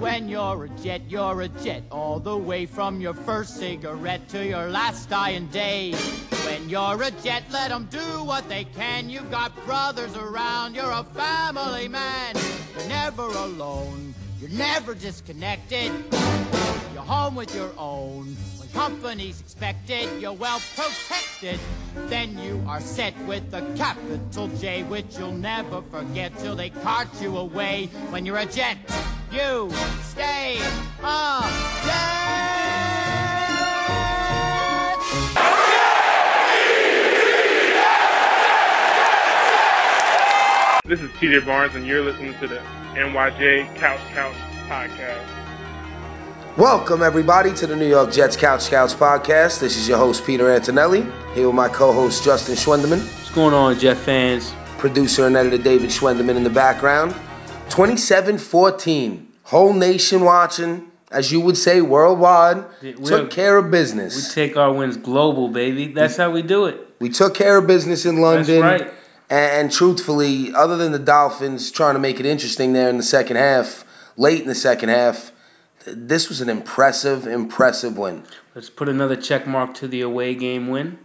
When you're a jet, you're a jet, all the way from your first cigarette to your last dying day. When you're a jet, let them do what they can. You've got brothers around, you're a family man. You're never alone, you're never disconnected. You're home with your own. When company's expected, you're well protected. Then you are set with a capital J, which you'll never forget till they cart you away. When you're a jet, you stay a jet. This is TJ Barnes, and you're listening to the NYJ Couch Couch podcast. Welcome, everybody, to the New York Jets Couch Scouts podcast. This is your host, Peter Antonelli, here with my co host, Justin Schwendeman, What's going on, Jet fans? producer and editor David Schwendeman in the background. 27 14. Whole nation watching, as you would say, worldwide. We're- Took care of business. We take our wins global, baby. That's how we do it. We took care of business in London. right. And truthfully, other than the Dolphins trying to make it interesting there in the second half, late in the second half, this was an impressive, impressive win. Let's put another check mark to the away game win.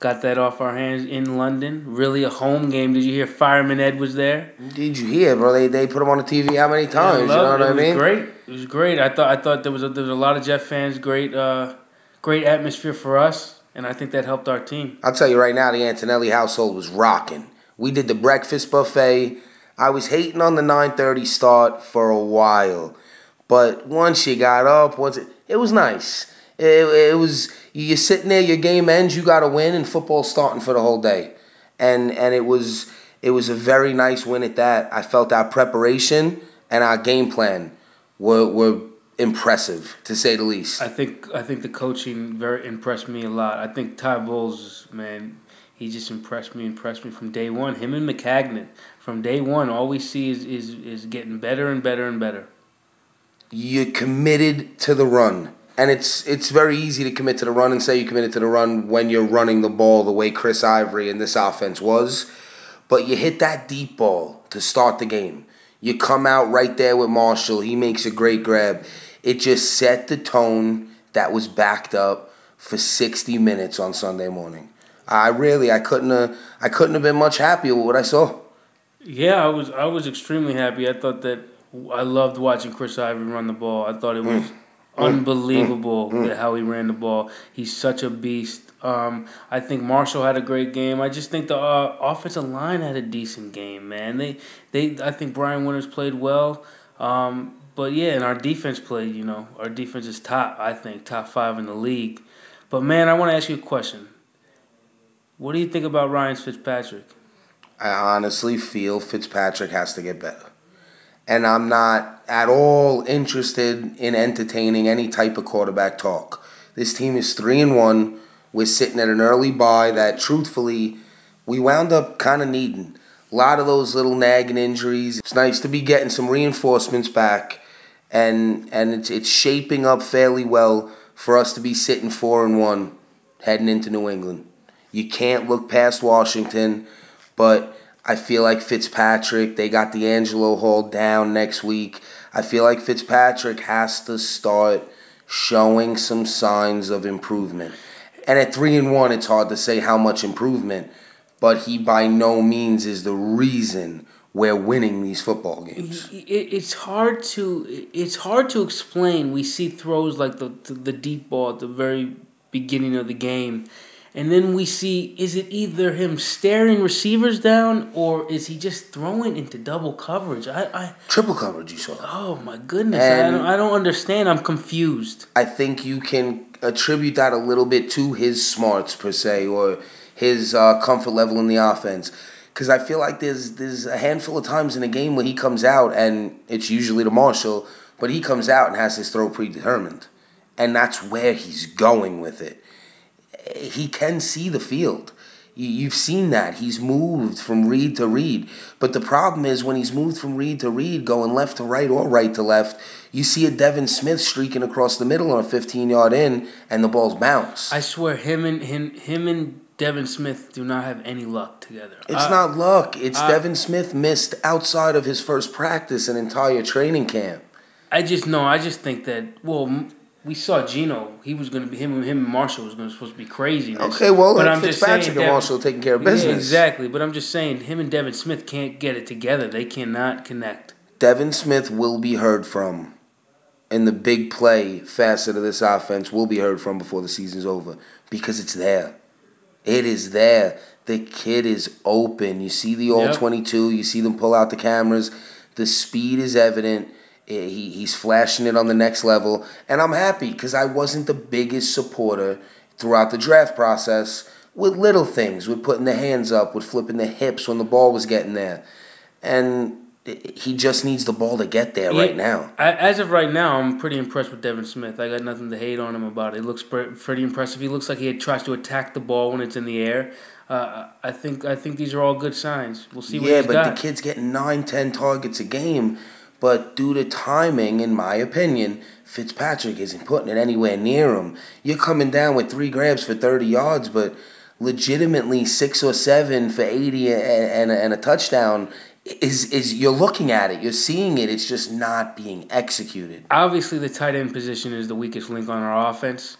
Got that off our hands in London. Really a home game. Did you hear Fireman Ed was there? Did you hear, bro? They, they put him on the TV how many times? you know loved what it. I mean? It was great. It was great. I thought I thought there was a, there was a lot of Jet fans. Great, uh, great atmosphere for us, and I think that helped our team. I'll tell you right now, the Antonelli household was rocking. We did the breakfast buffet. I was hating on the 9:30 start for a while, but once you got up, once it, it was nice. It, it was you're sitting there, your game ends, you got to win, and football's starting for the whole day, and and it was it was a very nice win at that. I felt our preparation and our game plan were were impressive to say the least. I think I think the coaching very impressed me a lot. I think Todd Bowles, man, he just impressed me, impressed me from day one. Him and Maccagnan, from day one, all we see is is, is getting better and better and better. you're committed to the run. And it's it's very easy to commit to the run and say you're committed to the run when you're running the ball the way Chris Ivory in this offense was. But you hit that deep ball to start the game. You come out right there with Marshall. He makes a great grab. It just set the tone that was backed up for 60 minutes on Sunday morning. I really I couldn't have, I couldn't have been much happier with what I saw. Yeah, I was I was extremely happy. I thought that I loved watching Chris Ivory run the ball. I thought it was mm. Unbelievable that how he ran the ball. He's such a beast. Um, I think Marshall had a great game. I just think the uh, offensive line had a decent game, man. They they I think Brian Winters played well. Um, but yeah, and our defense played. You know, our defense is top. I think top five in the league. But man, I want to ask you a question. What do you think about Ryan Fitzpatrick? I honestly feel Fitzpatrick has to get better. And I'm not at all interested in entertaining any type of quarterback talk. This team is 3 and 1. We're sitting at an early bye that truthfully we wound up kind of needing. A lot of those little nagging injuries. It's nice to be getting some reinforcements back and and it's it's shaping up fairly well for us to be sitting 4 and 1 heading into New England. You can't look past Washington, but I feel like Fitzpatrick, they got DeAngelo Hall down next week. I feel like Fitzpatrick has to start showing some signs of improvement. And at three and one, it's hard to say how much improvement, but he by no means is the reason we're winning these football games. it, it's hard to it's hard to explain. We see throws like the, the the deep ball at the very beginning of the game, and then we see is it either him staring receivers down or is he just throwing into double coverage? I, I Triple coverage, you saw. oh my goodness, And- I don't I don't understand. I'm confused. I think you can attribute that a little bit to his smarts per se, or his uh, comfort level in the offense. Because I feel like there's there's a handful of times in a game where he comes out and it's usually to Marshall, but he comes out and has his throw predetermined, and that's where he's going with it. He can see the field. You- You've seen that. He's moved from read to read. But the problem is when he's moved from read to read, going left to right or right to left, you see a Devin Smith streaking across the middle on a 15 yard in, and the ball's bounce. I swear him and him him and Devin Smith do not have any luck together. It's I- not luck. It's I- Devin Smith missed outside of his first practice an entire training camp. I just no. I just think that well, we saw Geno. He was going to be him. Him and Marshall was going to supposed to be crazy. Okay, well, but I'm just Fitzpatrick saying and Marshall taking care of Yeah, business. exactly. But I'm just saying, him and Devin Smith can't get it together. They cannot connect. Devin Smith will be heard from. And the big play facet of this offense will be heard from before the season's over because it's there. It is there. The kid is open. You see the all Yep. 22, you see them pull out the cameras. The speed is evident. He, he's flashing it on the next level. And I'm happy because I wasn't the biggest supporter throughout the draft process with little things, with putting the hands up, with flipping the hips when the ball was getting there. And he just needs the ball to get there right Yeah, now. I, as of right now, I'm pretty impressed with Devin Smith. I got nothing to hate on him about. It looks pretty impressive. He looks like he tries to attack the ball when it's in the air. Uh, I think I think these are all good signs. We'll see what Yeah, but got. the kid's getting nine, ten targets a game. But due to timing, in my opinion, Fitzpatrick isn't putting it anywhere near him. You're coming down with three grabs for 30 yards, but legitimately six or seven for 80 and, and, and a touchdown is, is you're looking at it, you're seeing it, it's just not being executed. Obviously, the tight end position is the weakest link on our offense,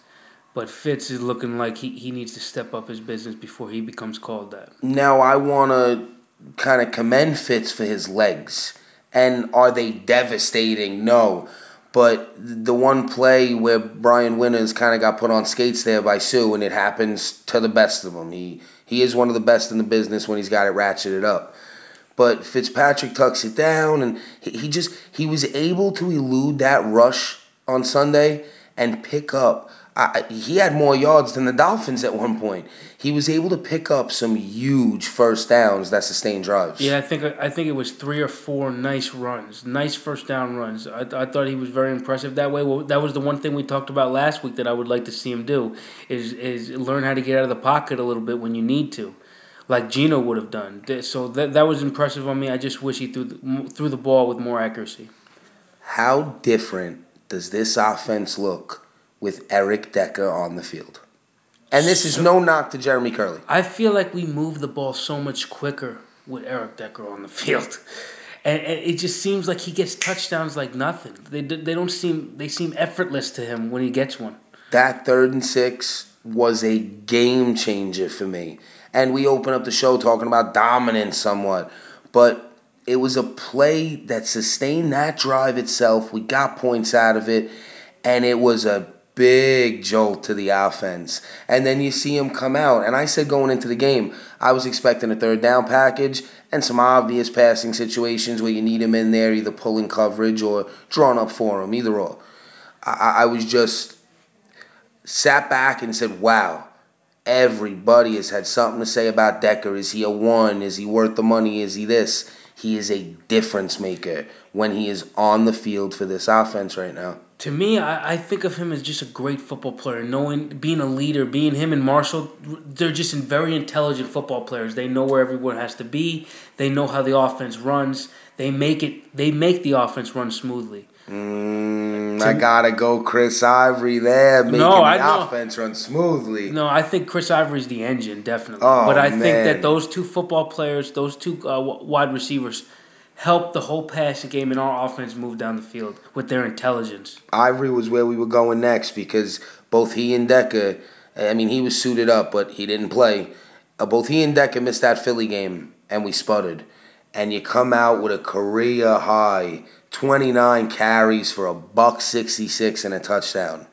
but Fitz is looking like he, he needs to step up his business before he becomes called that. Now I want to kind of commend Fitz for his legs. And are they devastating? No. But the one play where Brian Winters kind of got put on skates there by Suh, and it happens to the best of them. He he is one of the best in the business when he's got it ratcheted up. But Fitzpatrick tucks it down, and he, he just he was able to elude that rush on Sunday and pick up. I, he had more yards than the Dolphins at one point. He was able to pick up some huge first downs that sustained drives. Yeah, I think I think it was three or four nice runs, nice first down runs. I, I thought he was very impressive that way. Well, that was the one thing we talked about last week that I would like to see him do is is learn how to get out of the pocket a little bit when you need to, like Geno would have done. So that that was impressive on me. I just wish he threw the, threw the ball with more accuracy. How different does this offense look with Eric Decker on the field? And this is no knock to Jeremy Kerley. I feel like we move the ball so much quicker with Eric Decker on the field. And, and it just seems like he gets touchdowns like nothing. They, they don't seem they seem effortless to him when he gets one. That third and six was a game changer for me. And we open up the show talking about dominance somewhat. But it was a play that sustained that drive itself. We got points out of it. And it was a big jolt to the offense. And then you see him come out. And I said going into the game, I was expecting a third down package and some obvious passing situations where you need him in there, either pulling coverage or drawn up for him, either or. I, I I was just sat back and said, wow, everybody has had something to say about Decker. Is he a one? Is he worth the money? Is he this? He is a difference maker when he is on the field for this offense right now. To me, I, I think of him as just a great football player. Knowing, being a leader, being him and Marshall, they're just very intelligent football players. They know where everyone has to be. They know how the offense runs. They make it. They make the offense run smoothly. Mm, I gotta go, Chris Ivory there, making No, I the know. offense run smoothly. No, I think Chris Ivory's the engine, definitely. Oh, but I think that those two football players, those two uh, wide receivers, help the whole passing game and our offense move down the field with their intelligence. Ivory was where we were going next because both he and Decker, I mean, he was suited up, but he didn't play. Uh, both he and Decker missed that Philly game, and we sputtered. And you come out with a career high 29 carries for a buck 66 and a touchdown.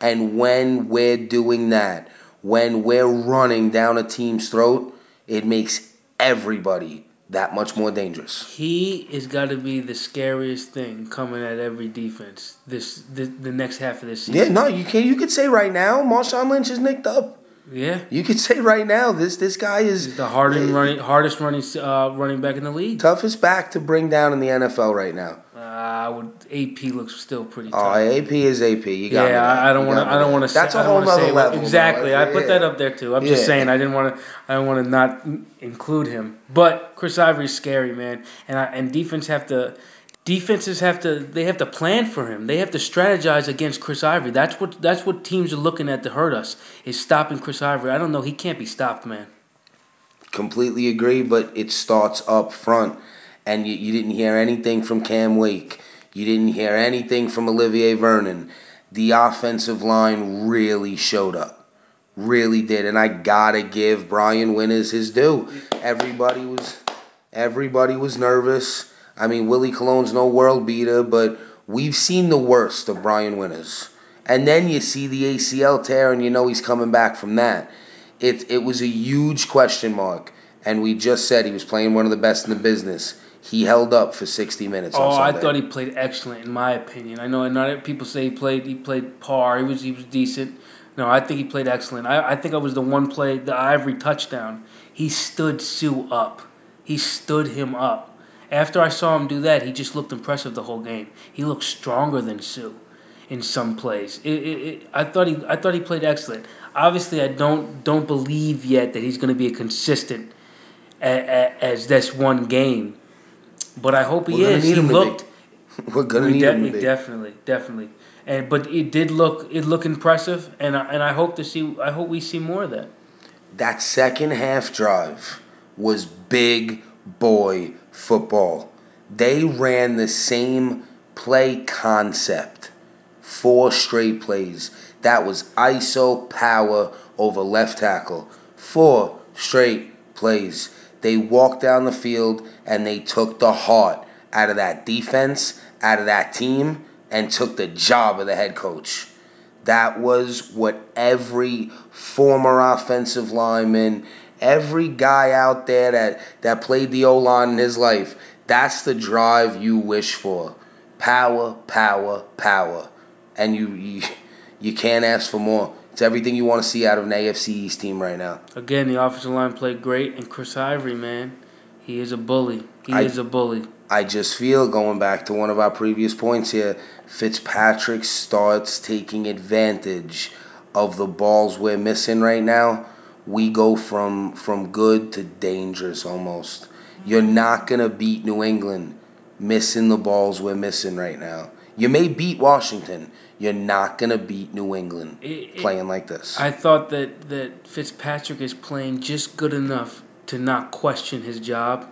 And when we're doing that, when we're running down a team's throat, it makes everybody that much more dangerous. He is got to be the scariest thing coming at every defense this the, the next half of this Yeah, no, you can you could say right now, Marshawn Lynch is nicked up. Yeah. You could say right now, this this guy is He's the hardest running hardest running uh, running back in the league. toughest back to bring down in the NFL right now. I would AP looks still pretty tough. Oh, AP is AP. You got yeah. I, don't want to. I don't want to. That's say, a whole say, level. Exactly. bro. I put Yeah. that up there too. I'm just saying. I didn't want to. I don't want to not include him. But Chris Ivory's scary, man. And I, and defense have to. Defenses have to. They have to plan for him. They have to strategize against Chris Ivory. That's what. That's what teams are looking at to hurt us. Is stopping Chris Ivory. I don't know. He can't be stopped, man. Completely agree, but it starts up front, and you, you didn't hear anything from Cam Wake. You didn't hear anything from Olivier Vernon. The offensive line really showed up. Really did. And I gotta give Brian Winters his due. Everybody was everybody was nervous. I mean Willie Colon's no world beater, but we've seen the worst of Brian Winters. And then you see the ACL tear and you know he's coming back from that. It it was a huge question mark. And we just said he was playing one of the best in the business. He held up for 60 minutes. Oh, I thought he played excellent, in my opinion. I know not people say he played he played par. He was he was decent. No, I think he played excellent. I, I think I was the one play the Ivory touchdown. He stood Suh up. He stood him up. After I saw him do that, he just looked impressive the whole game. He looked stronger than Suh in some plays. It, it, it, I thought he I thought he played excellent. Obviously, I don't don't believe yet that he's going to be a consistent a, a, as this one game. But I hope he We're is. need He looked We're gonna we need de- him definitely, definitely. And but it did look it looked impressive, and I, and I hope to see I hope we see more of that. that second half drive was big boy football. They ran the same play concept, four straight plays. That was ISO power over left tackle. Four straight plays. They walked down the field and they took the heart out of that defense, out of that team, and took the job of the head coach. That was what every former offensive lineman, every guy out there that, that played the O line in his life, that's the drive you wish for. Power, power, power. And you, you, you can't ask for more. It's everything you want to see out of an AFC East team right now. Again, the offensive line played great, and Chris Ivory, man, he is a bully. He I- is a bully. I just feel, going back to one of our previous points here, Fitzpatrick starts taking advantage of the balls we're missing right now. We go from from good to dangerous almost. You're mm-hmm. not gonna beat New England missing the balls we're missing right now. You may beat Washington. You're not gonna beat New England It- it- playing like this. I thought that that Fitzpatrick is playing just good enough to not question his job,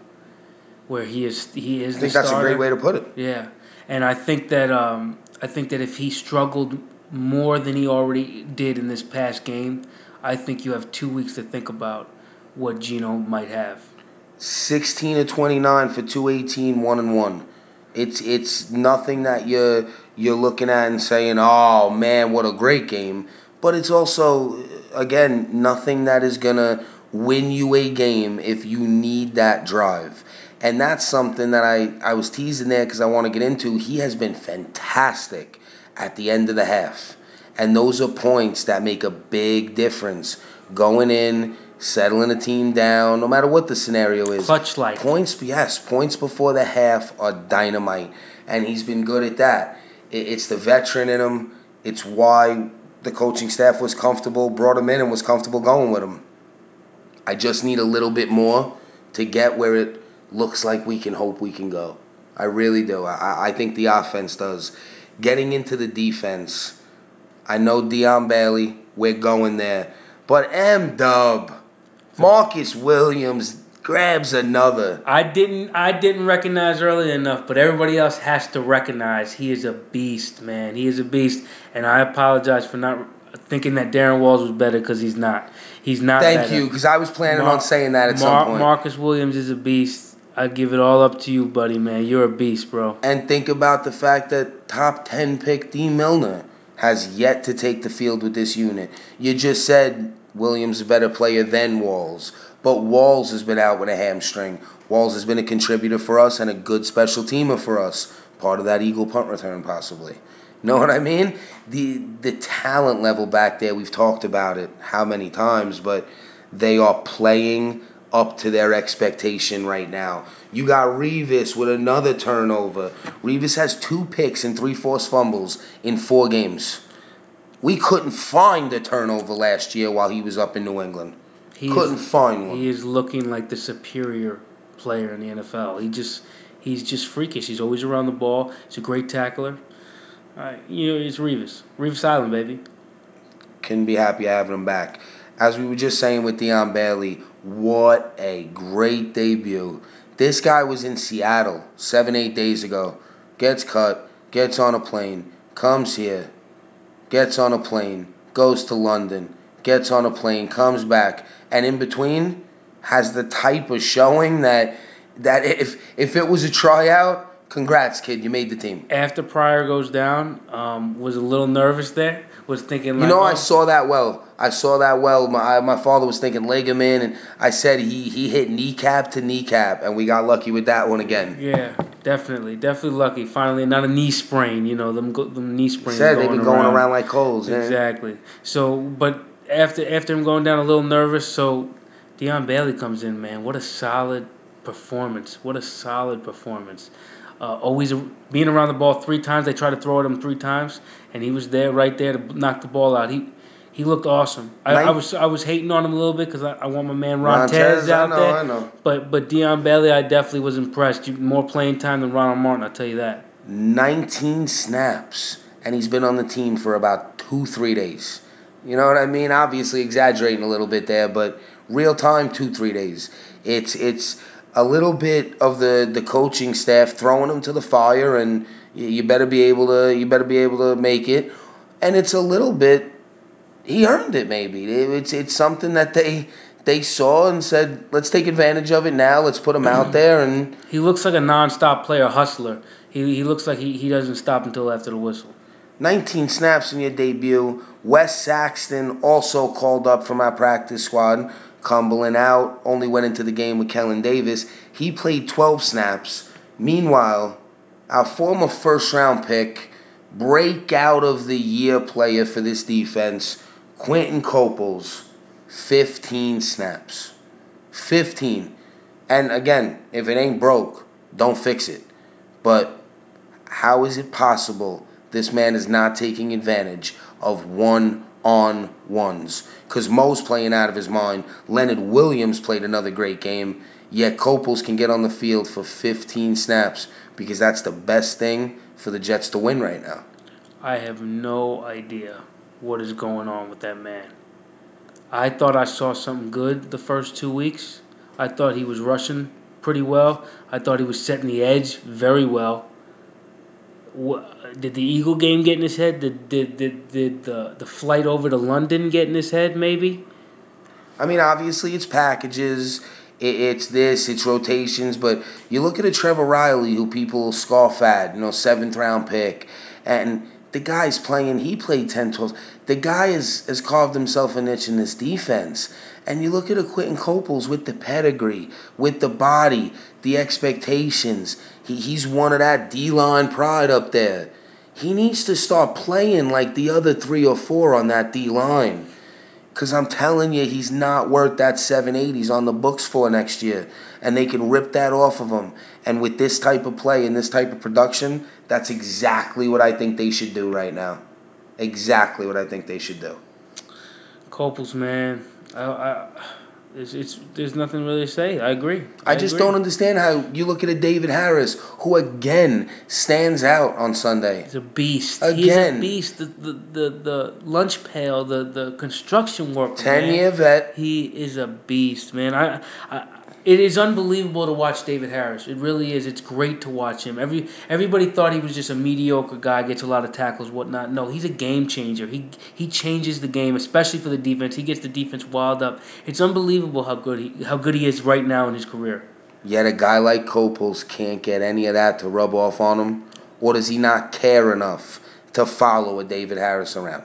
where he is he is I think the that's a great way to put it. Yeah, and I think that um, I think that if he struggled more than he already did in this past game, I think you have two weeks to think about what Geno might have. 16 to 29 for 218 1 and 1 it's it's nothing that you're you're looking at and saying oh man what a great game but it's also again nothing that is going to win you a game if you need that drive and that's something that I, I was teasing there because I want to get into. He has been fantastic at the end of the half. And those are points that make a big difference. Going in, settling a team down, no matter what the scenario is. Clutch like. Points, yes, points before the half are dynamite. And he's been good at that. It's the veteran in him. It's why the coaching staff was comfortable, brought him in, and was comfortable going with him. I just need a little bit more to get where it looks like we can hope we can go. I really do. I, I think the offense does. Getting into the defense, I know Dion Bailey, we're going there. But M Dub, Marcus Williams grabs another. I didn't I didn't recognize early enough, but everybody else has to recognize he is a beast, man. He is a beast, and I apologize for not thinking that Darrin Walls was better because he's not. He's not. Thank better. you, because I was planning Mar- on saying that at Mar- some point. Marcus Williams is a beast. I give it all up to you, buddy, man. You're a beast, bro. And think about the fact that top 10 pick D. Milliner has yet to take the field with this unit. You just said Williams is a better player than Walls, but Walls has been out with a hamstring. Walls has been a contributor for us and a good special teamer for us. Part of that Eagle punt return, possibly. Know what I mean? The the talent level back there, we've talked about it how many times, but they are playing up to their expectation right now. You got Revis with another turnover. Revis has two picks and three forced fumbles in four games. We couldn't find a turnover last year while he was up in New England. He couldn't is, find one. He is looking like the superior player in the NFL. He just he's just freakish. He's always around the ball. He's a great tackler. Right, you know, it's Revis. Revis Island, baby. Couldn't be happy having him back. As we were just saying with Dion Bailey, what a great debut. This guy was in Seattle seven, eight days ago. Gets cut, gets on a plane, comes here, gets on a plane, goes to London, gets on a plane, comes back, and in between has the type of showing that that if if it was a tryout, congrats, kid, you made the team. After Pryor goes down, um, was a little nervous there. Was thinking. You Like, know, oh, I saw that well. I saw that well. My my father was thinking ligament, and I said he he hit kneecap to kneecap, and we got lucky with that one again. Yeah, definitely, definitely lucky. Finally, not a knee sprain. You know, them them knee sprains. Said they've been going around, like coals. Yeah. Exactly. So, but after after him going down a little nervous, so Dion Bailey comes in. Man, what a solid performance! What a solid performance. Uh, always being around the ball three times. They tried to throw at him three times, and he was there, right there to knock the ball out. He he looked awesome. I, I was I was hating on him a little bit because I, I want my man Ron Tez I out know, there. I know. But but Dion Bailey, I definitely was impressed. You, more playing time than Ronald Martin, I'll tell you that. 19 snaps, and he's been on the team for about two, three days. You know what I mean? Obviously, exaggerating a little bit there, but real time, two, three days. It's it's a little bit of the, the coaching staff throwing him to the fire, and you, you better be able to you better be able to make it. And it's a little bit he earned it. Maybe it's it's something that they they saw and said, let's take advantage of it now. Let's put him out there and. He looks like a non-stop player, hustler. He he looks like he, he doesn't stop until after the whistle. 19 snaps in your debut. Wes Saxton also called up from our practice squad. Cumberland out, only went into the game with Kellen Davis. He played 12 snaps. Meanwhile, our former first round pick, breakout of the year player for this defense, Quinton Coples, 15 snaps. 15. And again, if it ain't broke, don't fix it. But how is it possible this man is not taking advantage of one on ones? Because Mo's playing out of his mind. Leonard Williams played another great game. Yet Coples can get on the field for 15 snaps because that's the best thing for the Jets to win right now. I have no idea what is going on with that man. I thought I saw something good the first two weeks. I thought he was rushing pretty well. I thought he was setting the edge very well. Wha- Did the Eagle game get in his head? Did, did, did, did the, the flight over to London get in his head, maybe? I mean, obviously it's packages, it, it's this, it's rotations, but you look at a Trevor Reilly who people scoff at, you know, seventh round pick, and the guy's playing, he played 10, 12. The guy has, has carved himself a niche in this defense. And you look at a Quinton Coples with the pedigree, with the body, the expectations. He, he's one of that D line pride up there. He needs to start playing like the other three or four on that D line. Because I'm telling you, he's not worth that 780 he's on the books for next year. And they can rip that off of him. And with this type of play and this type of production, that's exactly what I think they should do right now. Exactly what I think they should do. Coples, man. I, I, it's, it's, there's nothing really to say. I agree. I just agree. don't understand how you look at a David Harris, who again stands out on Sunday. He's a beast. Again. He's a beast. The, the, the, the lunch pail, the, the construction worker. 10 man. year vet. He is a beast, man. I, I, it is unbelievable to watch David Harris. It really is. It's great to watch him. Every everybody thought he was just a mediocre guy, gets a lot of tackles, whatnot. No, he's a game changer. He he changes the game, especially for the defense. He gets the defense wild up. It's unbelievable how good he how good he is right now in his career. Yet a guy like Coples can't get any of that to rub off on him? Or does he not care enough to follow a David Harris around?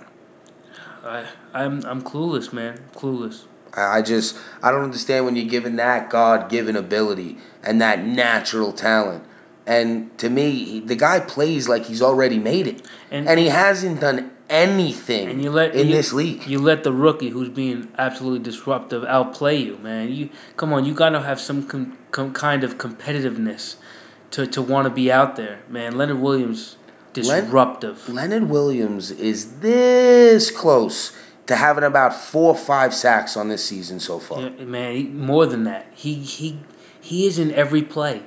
I I'm I'm clueless, man. Clueless. I just I don't understand when you're given that God given ability and that natural talent. And to me, the guy plays like he's already made it, And- and, he hasn't done anything And you let in you- this league. You let the rookie who's being absolutely disruptive outplay you, man. You come on, you gotta have some com, com, kind of competitiveness to, to want to be out there, man. Leonard Williams, Len- disruptive. Leonard Williams is this close to having about four or five sacks on this season so far. Yeah, man, he, more than that, he he he is in every play.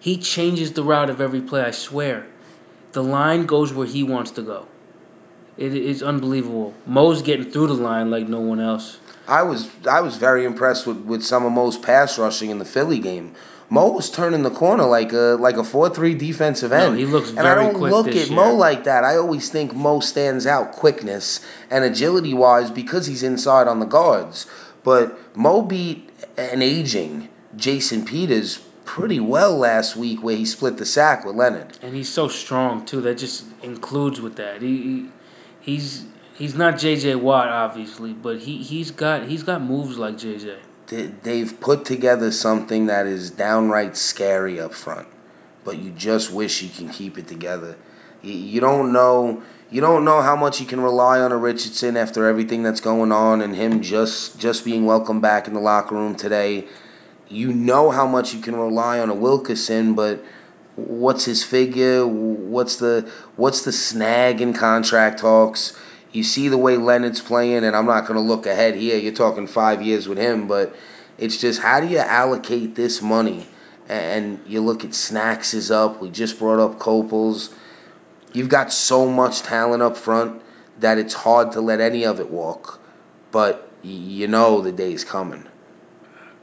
He changes the route of every play. I swear, the line goes where he wants to go. It is unbelievable. Mo's getting through the line like no one else. I was I was very impressed with, with some of Mo's pass rushing in the Philly game. Mo was turning the corner like a like a four three defensive No, end. he looks and I don't look at Mo like that. I always think Mo stands out quickness and agility wise because he's inside on the guards. But Mo beat an aging Jason Peters pretty well last week where he split the sack with Leonard. And he's so strong too. That just includes with that. He, he he's he's not JJ Watt obviously, but he he's got he's got moves like JJ. They- They've put together something that is downright scary up front, but you just wish you can keep it together. You, you don't know you don't know how much you can rely on a Richardson after everything that's going on and him just just being welcomed back in the locker room today. You know how much you can rely on a Wilkerson, but what's his figure? What's the what's the snag in contract talks? You see the way Leonard's playing, and I'm not going to look ahead here. You're talking five years with him, but it's just how do you allocate this money? And you look at Snacks is up. We just brought up Coples. You've got so much talent up front that it's hard to let any of it walk. But you know the day's coming.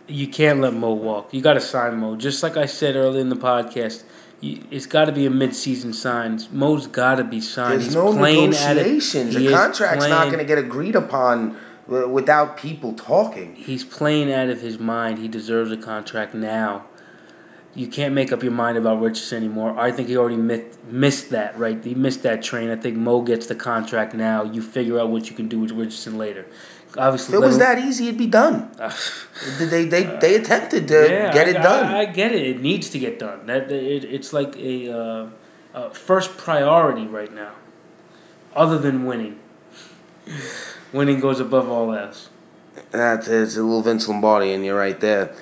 You can't let Mo walk. You got to sign Mo. Just like I said earlier in the podcast, it's got to be a mid-season sign. Mo's got to be signed. There's He's no playing at it. negotiations. He The contract's not going to get agreed upon without people talking. He's playing out of his mind. He deserves a contract now. You can't make up your mind about Richardson anymore. I think he already missed, missed that, right? He missed that train. I think Mo gets the contract now. You figure out what you can do with Richardson later. Obviously, If it was that easy, it'd be done. They they they attempted to yeah, get I, it done. I, I get it. It needs to get done. That it, it's like a uh, uh, first priority right now, other than winning. winning goes above all else. That's a little Vince Lombardi, and you're right there.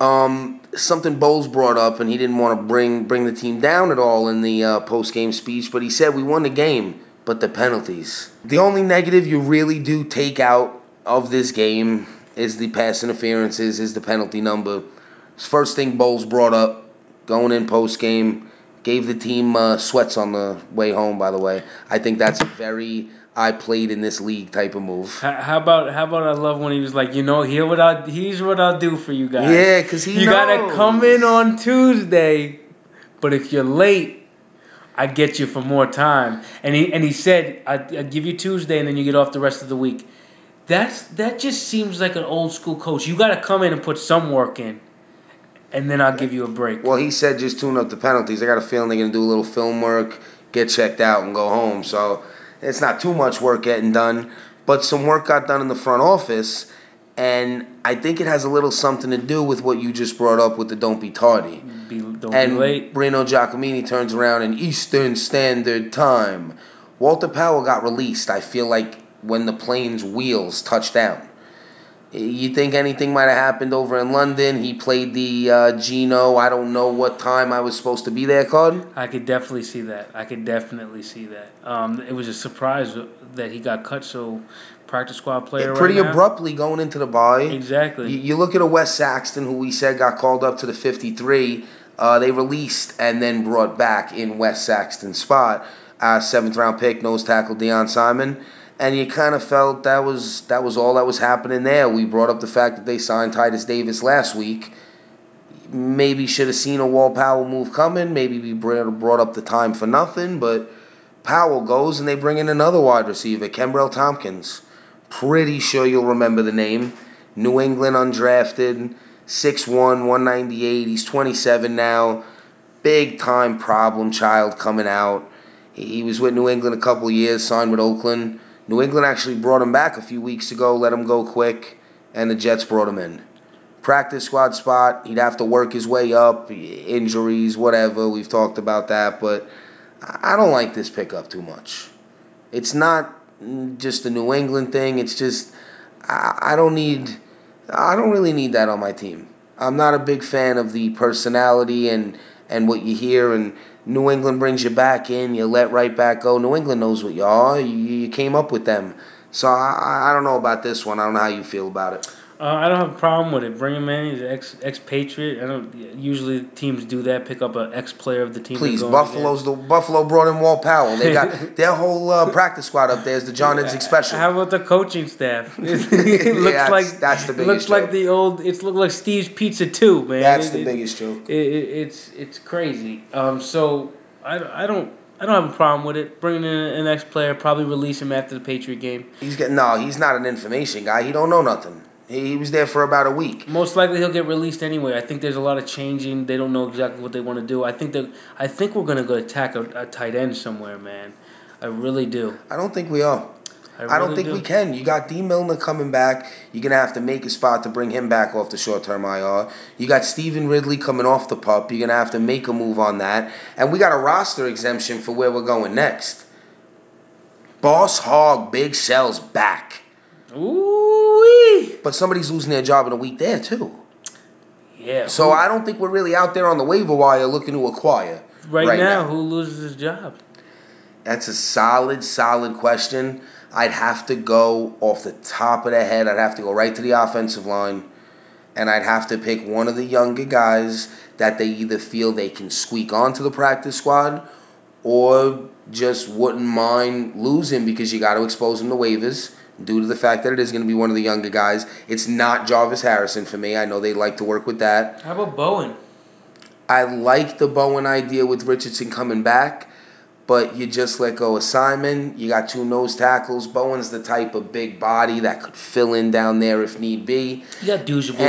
Um, something Bowles brought up, and he didn't want to bring bring the team down at all in the uh, post game speech, but he said we won the game, but the penalties. The only negative you really do take out of this game is the pass interferences, is the penalty number. First thing Bowles brought up going in post game, gave the team uh, sweats on the way home. By the way, I think that's a very I played in this league type of move. How, about how about I love when he was like, you know, here what I here's what I'll do for you guys. Yeah, cause he you gotta come in on Tuesday, but if you're late, I get you for more time. And he and he said, I I give you Tuesday, and then you get off the rest of the week. That's that just seems like an old school coach. You gotta come in and put some work in, and then I'll give you a break. Well, he said just tune up the penalties. I got a feeling they're gonna do a little film work, get checked out, and go home. So it's not too much work getting done, but some work got done in the front office, and I think it has a little something to do with what you just brought up with the don't be tardy. Be, don't And be late. Breno Giacomini turns around in Eastern Standard Time. Walter Powell got released. I feel like when the plane's wheels touched down. You think anything might have happened over in London? He played the uh, Geno. I don't know what time I was supposed to be there card. I could definitely see that. I could definitely see that. Um, it was a surprise that he got cut. So, practice squad player. Pretty right abruptly going into the bye. Exactly. You, you look at a Wes Saxton who we said got called up to the 53. Uh, they released and then brought back in Wes Saxton's spot. Uh, seventh round pick, nose tackle Deon Simon. And you kind of felt that was that was all that was happening there. We brought up the fact that they signed Titus Davis last week. Maybe should have seen a Walt Powell move coming. Maybe we brought up the time for nothing. But Powell goes and they bring in another wide receiver, Kenbrell Thompkins. Pretty sure you'll remember the name. New England undrafted, 6'1, 198. He's 27 now. Big time problem child coming out. He was with New England a couple years, signed with Oakland. New England actually brought him back a few weeks ago, let him go quick, and the Jets brought him in. Practice squad spot, he'd have to work his way up, injuries, whatever. We've talked about that, but I don't like this pickup too much. It's not just the New England thing. It's just I don't need I don't really need that on my team. I'm not a big fan of the personality and and what you hear and New England brings you back in, you let right back go. New England knows what you are. You, you came up with them. So I, I don't know about this one. I don't know how you feel about it. Uh, I don't have a problem with it. Bring him in. He's an ex expatriate. I don't. Usually teams do that. Pick up an ex player of the team. Please, Buffalo's the Buffalo brought in Walt Powell. They got their whole uh, practice squad up there is the John Idzik special. How about the coaching staff? it looks that's- like that's the biggest Looks like the old. It's looked like Steve's Pizza too, man. That's It- the it- biggest joke. It, it, it's it's crazy. Um, so I, I don't I don't have a problem with it. Bringing in an ex player, probably release him after the Patriot game. He's getting no. He's not an information guy. He don't know nothing. He, was there for about a week. Most likely he'll get released anyway. I think there's a lot of changing. They don't know exactly what they want to do. I think that I think we're gonna go attack a, a tight end somewhere, man. I really do. I don't think we are. I, I don't think do. we can. You got D Milliner coming back. You're gonna have to make a spot to bring him back off the short term IR. You got Stevan Ridley coming off the pup. You're gonna have to make a move on that. And we got a roster exemption for where we're going next. Boss Hog Big Shell's back. Ooh But somebody's losing their job in a week there too. Yeah. So who- I don't think we're really out there on the waiver wire looking to acquire. right, now, who loses his job? That's a solid, solid question. I'd have to go off the top of the head. I'd have to go right to the offensive line. And I'd have to pick one of the younger guys that they either feel they can squeak onto the practice squad or just wouldn't mind losing because you got to expose them to waivers due to the fact that it is going to be one of the younger guys. It's not Jarvis Harrison for me. I know they like to work with that. How about Bowen? I like the Bowen idea with Richardson coming back, but you just let go of Simon. You got two nose tackles. Bowen's the type of big body that could fill in down there if need be. You got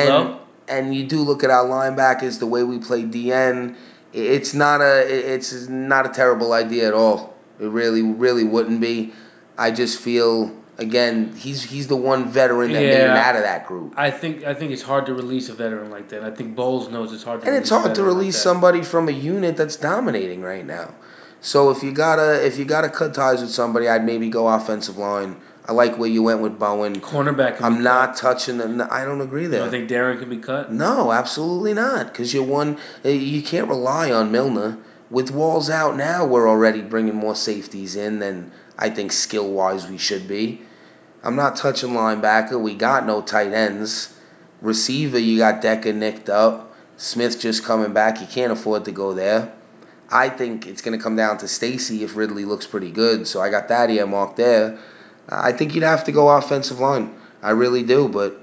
though. and you do look at our linebackers, the way we play DN. It's not a it's not a terrible idea at all. It really really wouldn't be. I just feel again he's he's the one veteran that made it out of that group. I think I think it's hard to release a veteran like that. I think Bowles knows it's hard to. And release it's hard to like release that. somebody from a unit that's dominating right now. So if you gotta if you gotta cut ties with somebody, I'd maybe go offensive line. I like where you went with Bowen. cornerback. I'm not touching the. I don't agree there. You don't think Darrin can be cut? no, absolutely not. Because you're one. eh, You can't rely on Milliner. With Walls out now, we're already bringing more safeties in than I think skill wise we should be. I'm not touching linebacker. We got no tight ends. Receiver, you got Decker nicked up. Smith just coming back. You can't afford to go there. I think it's going to come down to Stacy if Ridley looks pretty good. So I got that earmarked there. I think you'd have to go offensive line. I really do. But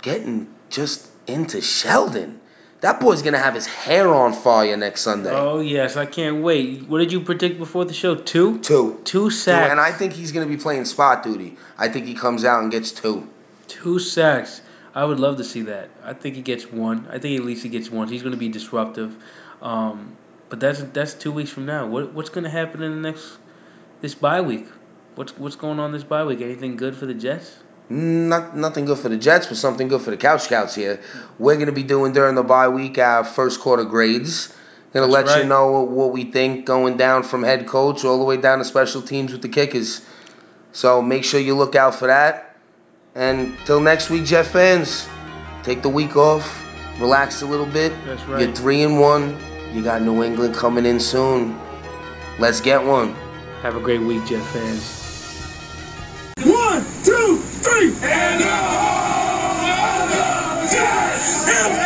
getting just into Sheldon, that boy's going to have his hair on fire next Sunday. Oh yes, I can't wait. What did you predict before the show? Two. Two. Two Two, sacks. and I think he's going to be playing spot duty. I think he comes out and gets two. Two sacks. I would love to see that. I think he gets one. I think at least he gets one. He's going to be disruptive. Um, but that's that's two weeks from now. What what's going to happen in the next this bye week? What's what's going on this bye week? Anything good for the Jets? Not nothing good for the Jets, but something good for the Couch Scouts here. We're gonna be doing during the bye week our first quarter grades. Gonna That's let you know what, what we think going down from head coach all the way down to special teams with the kickers. So make sure you look out for that. And till next week, Jet fans, take the week off, relax a little bit. That's right. You're three and one. You got New England coming in soon. Let's get one. Have a great week, Jet fans three. And the whole world of